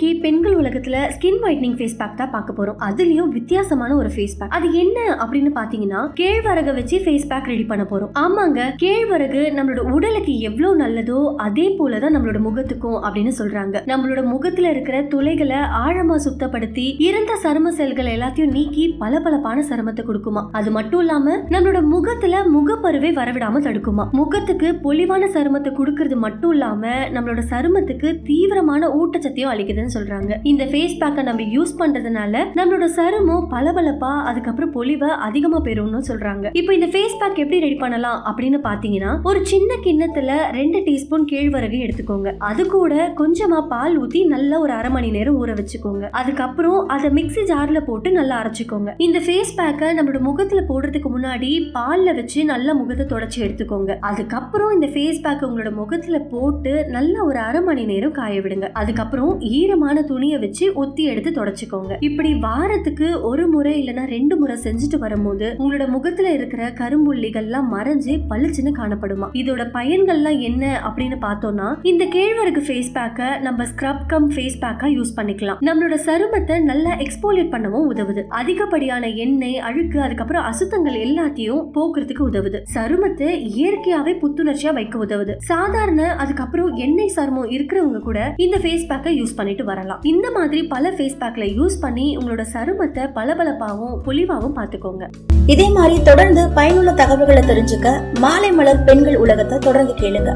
இன்னைக்கு பெண்கள் உலகத்துல ஸ்கின் ஒயிட்னிங் ஃபேஸ் பேக் தான் பார்க்க போறோம். அதுலயும் வித்தியாசமான ஒரு ஃபேஸ் பேக் அது என்ன அப்படின்னு பாத்தீங்கன்னா கேழ்வரகை வச்சு ஃபேஸ் பேக் ரெடி பண்ண போறோம். ஆமாங்க கேழ்வரகு நம்மளோட உடலுக்கு எவ்வளவு நல்லதோ அதே போலதான் நம்மளோட முகத்துக்கும் அப்படின்னு சொல்றாங்க. நம்மளோட முகத்துல இருக்கிற துளைகளை ஆழமா சுத்தப்படுத்தி இறந்த சரும செல்கள் எல்லாத்தையும் நீக்கி பளபளப்பான சருமத்தை கொடுக்குமா. அது மட்டும் இல்லாம நம்மளோட முகத்துல முகப்பருவை வரவிடாம தடுக்குமா. முகத்துக்கு பொலிவான சருமத்தை கொடுக்கறது மட்டும் இல்லாம நம்மளோட சருமத்துக்கு தீவிரமான ஊட்டச்சத்தையும் அளிக்குதுன்னு சொல்றாங்க. இந்த ஃபேஸ் பேக்கை நம்ம யூஸ் பண்றதுனால நம்மளோட சருமம் பளபளப்பா அதுக்கப்புறம் பொலிவை அதிகமா பெறும்னு சொல்றாங்க. இப்போ இந்த ஃபேஸ் பேக் எப்படி ரெடி பண்ணலாம் அப்படின்னு பாத்தீங்கன்னா ஒரு சின்ன கிண்ணத்துல ரெண்டு டீஸ்பூன் கேழ்வரகு எடுத்துக்கோங்க. அது கூட கொஞ்சமா பால் ஊத்தி நல்லா ஒரு அரை மணி நேரம் ஊற வச்சுக்கோங்க. அதுக்கப்புறம் அதை மிக்ஸி ஜார்ல போட்டு நல்லா அரைச்சிக்கோங்க. இந்த ஃபேஸ் பேக்கை நம்மளோட முகத்துல போடுறதுக்கு முன்னாடி பால்ல வச்சு நல்லா முகத்தை தொடச்சி எடுத்துக்கோங்க. அதுக்கப்புறம் இந்த ஃபேஸ் பேக் உங்களோட முகத்துல போட்டு நல்லா ஒரு அரை மணி நேரம் காய விடுங்க. அதுக்கப்புறம் ஈரமான துணியை வச்சு ஒத்தி எடுத்து தொடச்சுக்கோங்க. இப்படி வாரத்துக்கு ஒரு முறை இல்லைன்னா ரெண்டு முறை செஞ்சுட்டு வரும்போது உங்களோட முகத்துல இருக்கிற கரும்புள்ளிகள்லாம் மறைஞ்சு பளிச்சுன்னு காணப்படுமா? இதோட பயன்கள்லாம் என்ன அப்படின்னு பார்த்தோம்னா இந்த கேழ்வரகு ஃபேஸ் பேக்கை நம்ம ஸ்க்ரப் கம் ஃபேஸ் பேக்கா யூஸ் பண்ணிக்கலாம். நம்மளோட சருமத்தை நல்லா எக்ஸ்போலியேட் பண்ணவும் உதவுது. அதிகப்படியான எண்ணெய் அழுக்கு அதுக்கப்புறம் அசுத்தங்கள் எல்லாத்தையும் போக்குறதுக்கு உதவுது. சருமத்தை இயற்கையாவே புத்துணர்ச்சியா வைக்க உதவுது. சாதாரண அதுக்கப்புறம் எண்ணெய் சருமம் இருக்கிறவங்க கூட இந்த ஃபேஸ் பேக்கை யூஸ் பண்ணிட்டு வரலாம். இந்த மாதிரி பல ஃபேஸ் பேக்ல யூஸ் பண்ணி உங்களோட சருமத்தை பளபளப்பாவும் பொலிவாவும் பார்த்துக்கோங்க. இதே மாதிரி தொடர்ந்து பயனுள்ள தகவல்களை தெரிஞ்சுக்க மாலை மலர் பெண்கள் உலகத்தை தொடர்ந்து கேளுங்க.